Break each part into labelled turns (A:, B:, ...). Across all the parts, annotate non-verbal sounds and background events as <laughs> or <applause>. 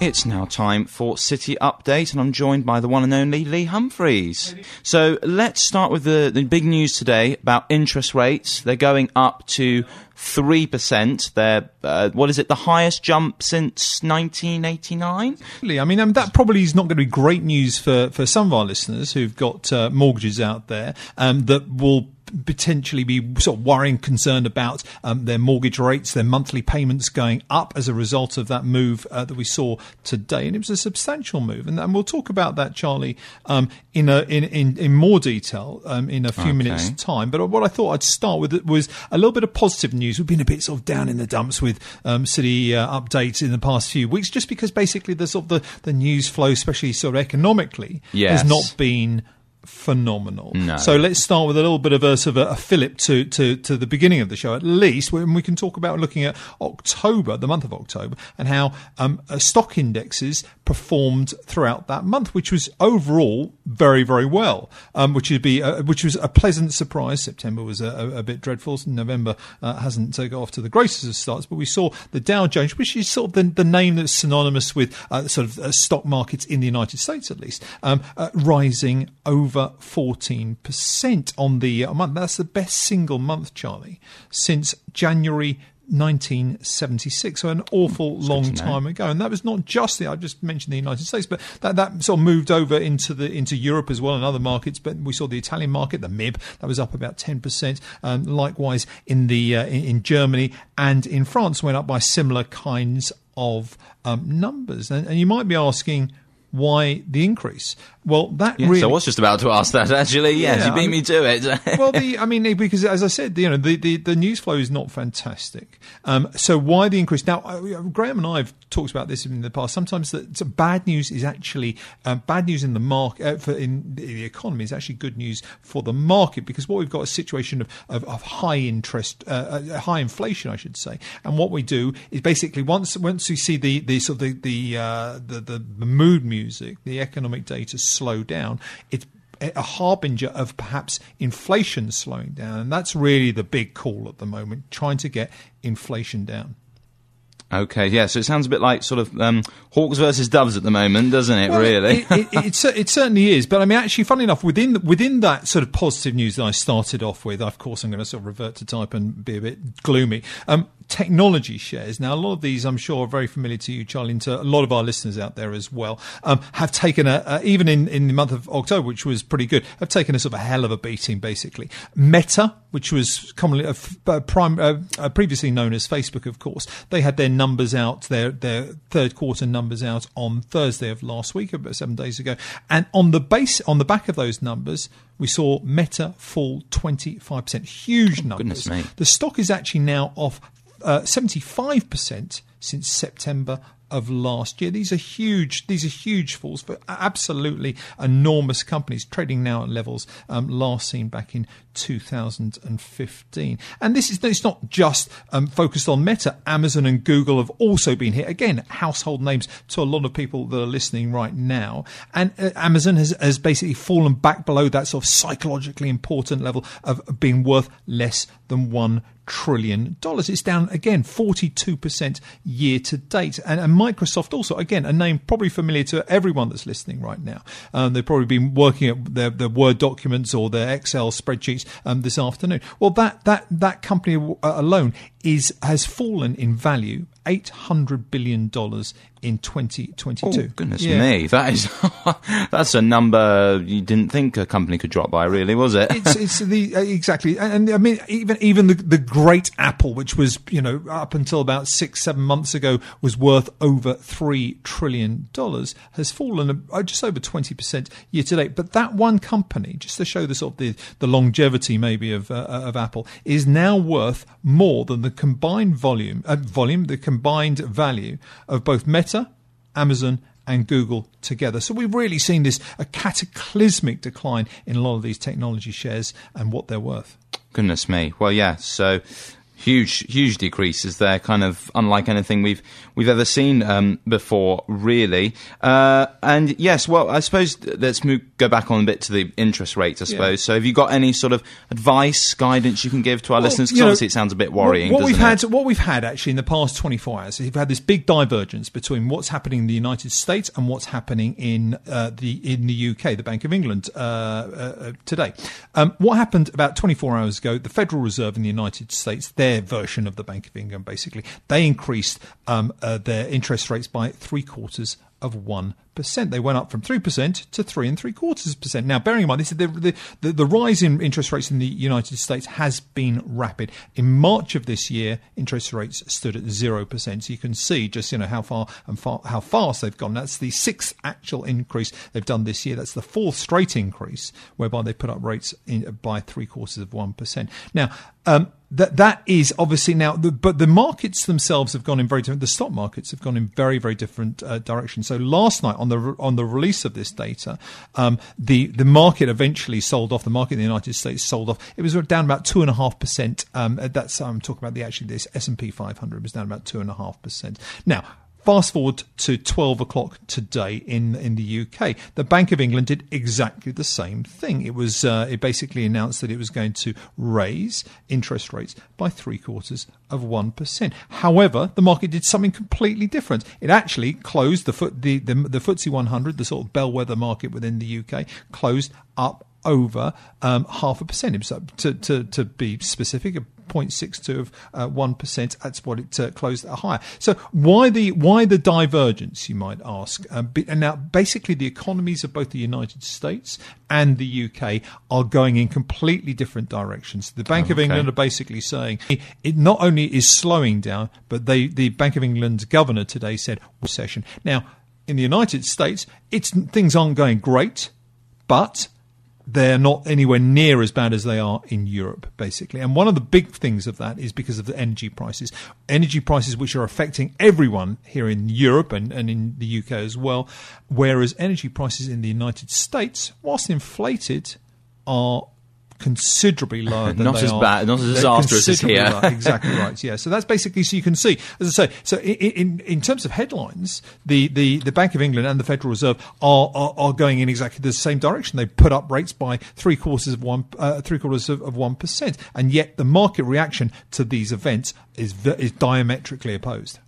A: It's now time for City Update, and I'm joined by the one and only Lee Humphreys. So let's start with the, the big news today about interest rates. They're going up to 3%. They're, uh, what is it, the highest jump since 1989?
B: I mean, um, that probably is not going to be great news for, for some of our listeners who've got uh, mortgages out there um, that will potentially be sort of worrying, concerned about um, their mortgage rates, their monthly payments going up as a result of that move uh, that we saw today, and it was a substantial move. And, and we'll talk about that, Charlie, um, in, a, in, in in more detail um, in a few okay. minutes' time. But what I thought I'd start with was a little bit of positive news. We've been a bit sort of down in the dumps with um, city uh, updates in the past few weeks, just because basically the sort of the, the news flow, especially sort of economically, yes. has not been phenomenal.
A: No.
B: So let's start with a little bit of a sort of a, a fillip to, to, to the beginning of the show, at least, when we can talk about looking at October, the month of October, and how um, uh, stock indexes performed throughout that month, which was overall very, very well, um, which would be uh, which was a pleasant surprise. September was a, a, a bit dreadful. November uh, hasn't uh, got off to the greatest of starts, but we saw the Dow Jones, which is sort of the, the name that's synonymous with uh, sort of uh, stock markets in the United States, at least, um, rising over over 14% on the uh, month. That's the best single month, Charlie, since January 1976, so an awful That's long time ago. And that was not just the I just mentioned the United States, but that, that sort of moved over into the into Europe as well and other markets. But we saw the Italian market, the MIB, that was up about 10%. Um, likewise in the uh, in, in, Germany and in France went up by similar kinds of um, numbers. And, and you might be asking why the increase? Well, that
A: yes,
B: really. I
A: was just about to ask that actually. Yes, yeah, you beat I mean, me to it. <laughs>
B: well, the I mean, because as I said, you know, the, the, the news flow is not fantastic. Um, so why the increase? Now, uh, Graham and I have talked about this in the past. Sometimes that bad news is actually uh, bad news in the market uh, for in the economy is actually good news for the market because what we've got is a situation of, of, of high interest, uh, uh, high inflation, I should say. And what we do is basically once once we see the the sort of the the uh, the, the, the mood music, the economic data slow down, it's a harbinger of perhaps inflation slowing down. And that's really the big call at the moment, trying to get inflation down.
A: Okay, yeah. So it sounds a bit like sort of um, hawks versus doves at the moment, doesn't it?
B: Well,
A: really,
B: it, it, it, it, certainly is. But I mean, actually, funny enough, within within that sort of positive news that I started off with, of course, I'm going to sort of revert to type and be a bit gloomy. Um, technology shares. Now, a lot of these, I'm sure, are very familiar to you, Charlie, and to a lot of our listeners out there as well, um, have taken a, uh, even in, in the month of October, which was pretty good, have taken a sort of a hell of a beating, basically. Meta, which was commonly, uh, uh, prime, uh, previously known as Facebook, of course, they had their numbers out, their, their third quarter numbers out on Thursday of last week, about seven days ago. And on the base, on the back of those numbers, we saw Meta fall 25%. Huge numbers. oh, numbers. The stock is actually now off uh, 75% since September of last year. These are huge. These are huge falls for absolutely enormous companies trading now at levels um, last seen back in 2015. And this is it's not just um, focused on Meta. Amazon and Google have also been hit Again, household names to a lot of people that are listening right now. And uh, Amazon has, has basically fallen back below that sort of psychologically important level of being worth less than one trillion dollars. It's down again 42% year to date. And, and, Microsoft also, again, a name probably familiar to everyone that's listening right now. Um, they've probably been working at their, their Word documents or their Excel spreadsheets um, this afternoon. Well, that, that, that company alone is has fallen in value eight hundred billion dollars in 2022. Oh,
A: goodness yeah. me, that is <laughs> that's a number you didn't think a company could drop by, really, was it?
B: it's, it's the uh, exactly, and, and, I mean even even the the great Apple, which was you know up until about six seven months ago was worth over three trillion dollars, has fallen uh, just over 20 percent year to date. But that one company, just to show the sort of the, the longevity maybe of uh, of Apple, is now worth more than the the combined volume, uh, volume, the combined value of both Meta, Amazon, and Google together. So we've really seen this a cataclysmic decline in a lot of these technology shares and what they're worth.
A: Goodness me. Well, yeah. So huge, huge decreases there, kind of unlike anything we've we've ever seen um, before, really. Uh, and yes, well, I suppose let's move, go back on a bit to the interest rates. I suppose. Yeah. So, have you got any sort of advice, guidance you can give to our well, listeners? Because obviously, it sounds a bit worrying.
B: What, we've
A: it?
B: had, what we've had actually in the past 24 hours, is we've had this big divergence between what's happening in the United States and what's happening in uh, the in the UK, the Bank of England uh, uh, today. Um, what happened about 24 hours ago? The Federal Reserve in the United States, their version of the Bank of England, basically, they increased um, uh, their interest rates by three quarters of 1%. They went up from 3% to 3 and 3 quarters percent. Now, bearing in mind, this is the, the, the, rise in interest rates in the United States has been rapid. In March of this year, interest rates stood at 0%. So you can see just, you know, how far and far, how fast they've gone. That's the sixth actual increase they've done this year. That's the fourth straight increase whereby they put up rates in, by three quarters of 1%. Now, um, that that is obviously now, the, but the markets themselves have gone in very different. The stock markets have gone in very very different uh, directions. So last night on the on the release of this data, um, the the market eventually sold off. The market in the United States sold off. It was down about two and a half percent. Um, that's I'm talking about the actually this S and P 500 was down about two and a half percent. Now Fast forward to 12 o'clock today in, in the UK. The Bank of England did exactly the same thing. It was uh, it basically announced that it was going to raise interest rates by three quarters of 1%. However, the market did something completely different. It actually closed the, foot, the, the, the FTSE 100, the sort of bellwether market within the UK, closed up over um, half a percent. To, to, to be specific, 0.62 of uh, 1%. That's what it uh, closed at higher. So why the why the divergence, you might ask? Um, and now, basically, the economies of both the United States and the UK are going in completely different directions. The Bank oh, of England are basically saying it not only is slowing down, but they, the Bank of England's governor today said recession. Now, in the United States, it's things aren't going great, but they're not anywhere near as bad as they are in Europe, basically. And one of the big things of that is because of the energy prices. Energy prices which are affecting everyone here in Europe and, and in the UK as well. Whereas energy prices in the United States, whilst inflated, are considerably lower <laughs> than
A: not
B: as
A: are. bad, not as disastrous as here.
B: right, exactly right. Yeah. So that's basically so you can see, as I say, so in in, in terms of headlines, the, the, the Bank of England and the Federal Reserve are, are, are going in exactly the same direction. They put up rates by three quarters of one uh, three quarters of one percent, and yet the market reaction to these events is is diametrically opposed.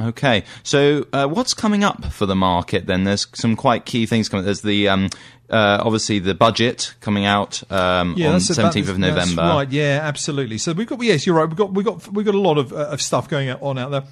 A: Okay, so uh, what's coming up for the market then? There's some quite key things coming. There's the um, uh, obviously the budget coming out um, yeah, on seventeenth of November.
B: right, yeah, absolutely. So we've got yes, you're right. We've got we got we got a lot of, uh, of stuff going on out there.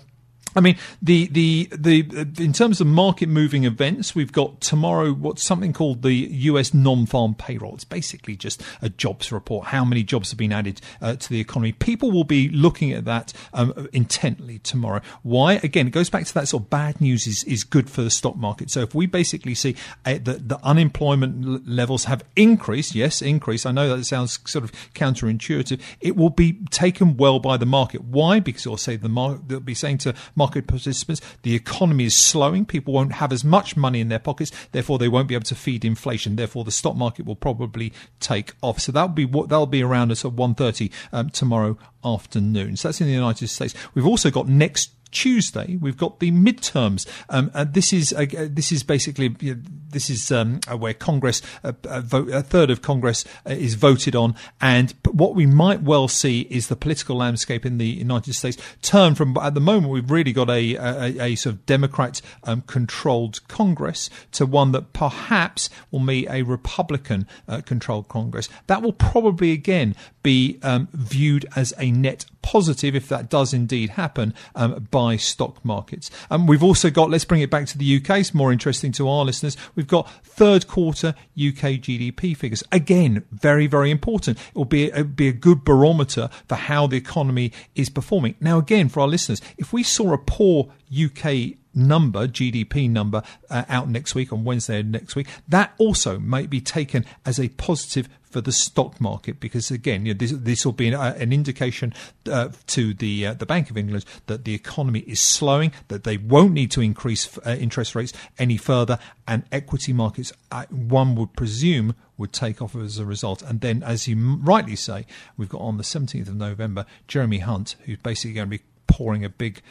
B: I mean, the, the, the, in terms of market moving events, we've got tomorrow what's something called the US non farm payroll. It's basically just a jobs report, how many jobs have been added uh, to the economy. People will be looking at that um, intently tomorrow. Why? Again, it goes back to that sort of bad news is, is good for the stock market. So if we basically see uh, that the unemployment levels have increased, yes, increased. I know that sounds sort of counterintuitive. It will be taken well by the market. Why? Because it'll say the market, they'll be saying to market market participants. The economy is slowing. People won't have as much money in their pockets. Therefore, they won't be able to feed inflation. Therefore, the stock market will probably take off. So that'll be what that'll be around us at sort 1.30 um, tomorrow afternoon. So that's in the United States. We've also got next Tuesday, we've got the midterms. Um, uh, this is uh, this is basically you know, this is um, uh, where Congress uh, a, vote, a, third of Congress uh, is voted on, and what we might well see is the political landscape in the United States turn from at the moment we've really got a a, a sort of Democrat um, controlled Congress to one that perhaps will meet a Republican uh, controlled Congress. That will probably again be um, viewed as a net positive if that does indeed happen um, by stock markets. Um, we've also got, let's bring it back to the UK, it's more interesting to our listeners. We've got third quarter UK GDP figures. Again, very, very important. It will be a, be a good barometer for how the economy is performing. Now, again, for our listeners, if we saw a poor UK number, GDP number, uh, out next week on Wednesday next week, that also might be taken as a positive for the stock market because again, you know, this, this will be an, uh, an indication uh, to the uh, the Bank of England that the economy is slowing, that they won't need to increase uh, interest rates any further, and equity markets, uh, one would presume, would take off as a result. And then, as you rightly say, we've got on the 17th of November Jeremy Hunt, who's basically going to be pouring a big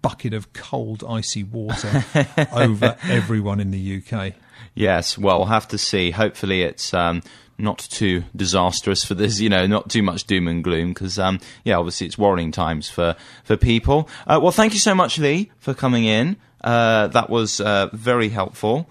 B: bucket of cold, icy water <laughs> over everyone in the UK.
A: Yes, well, we'll have to see. Hopefully, it's um, not too disastrous for this. You know, not too much doom and gloom because, um, yeah, obviously it's worrying times for for people. Uh, well, thank you so much, Lee, for coming in. Uh, that was uh, very helpful.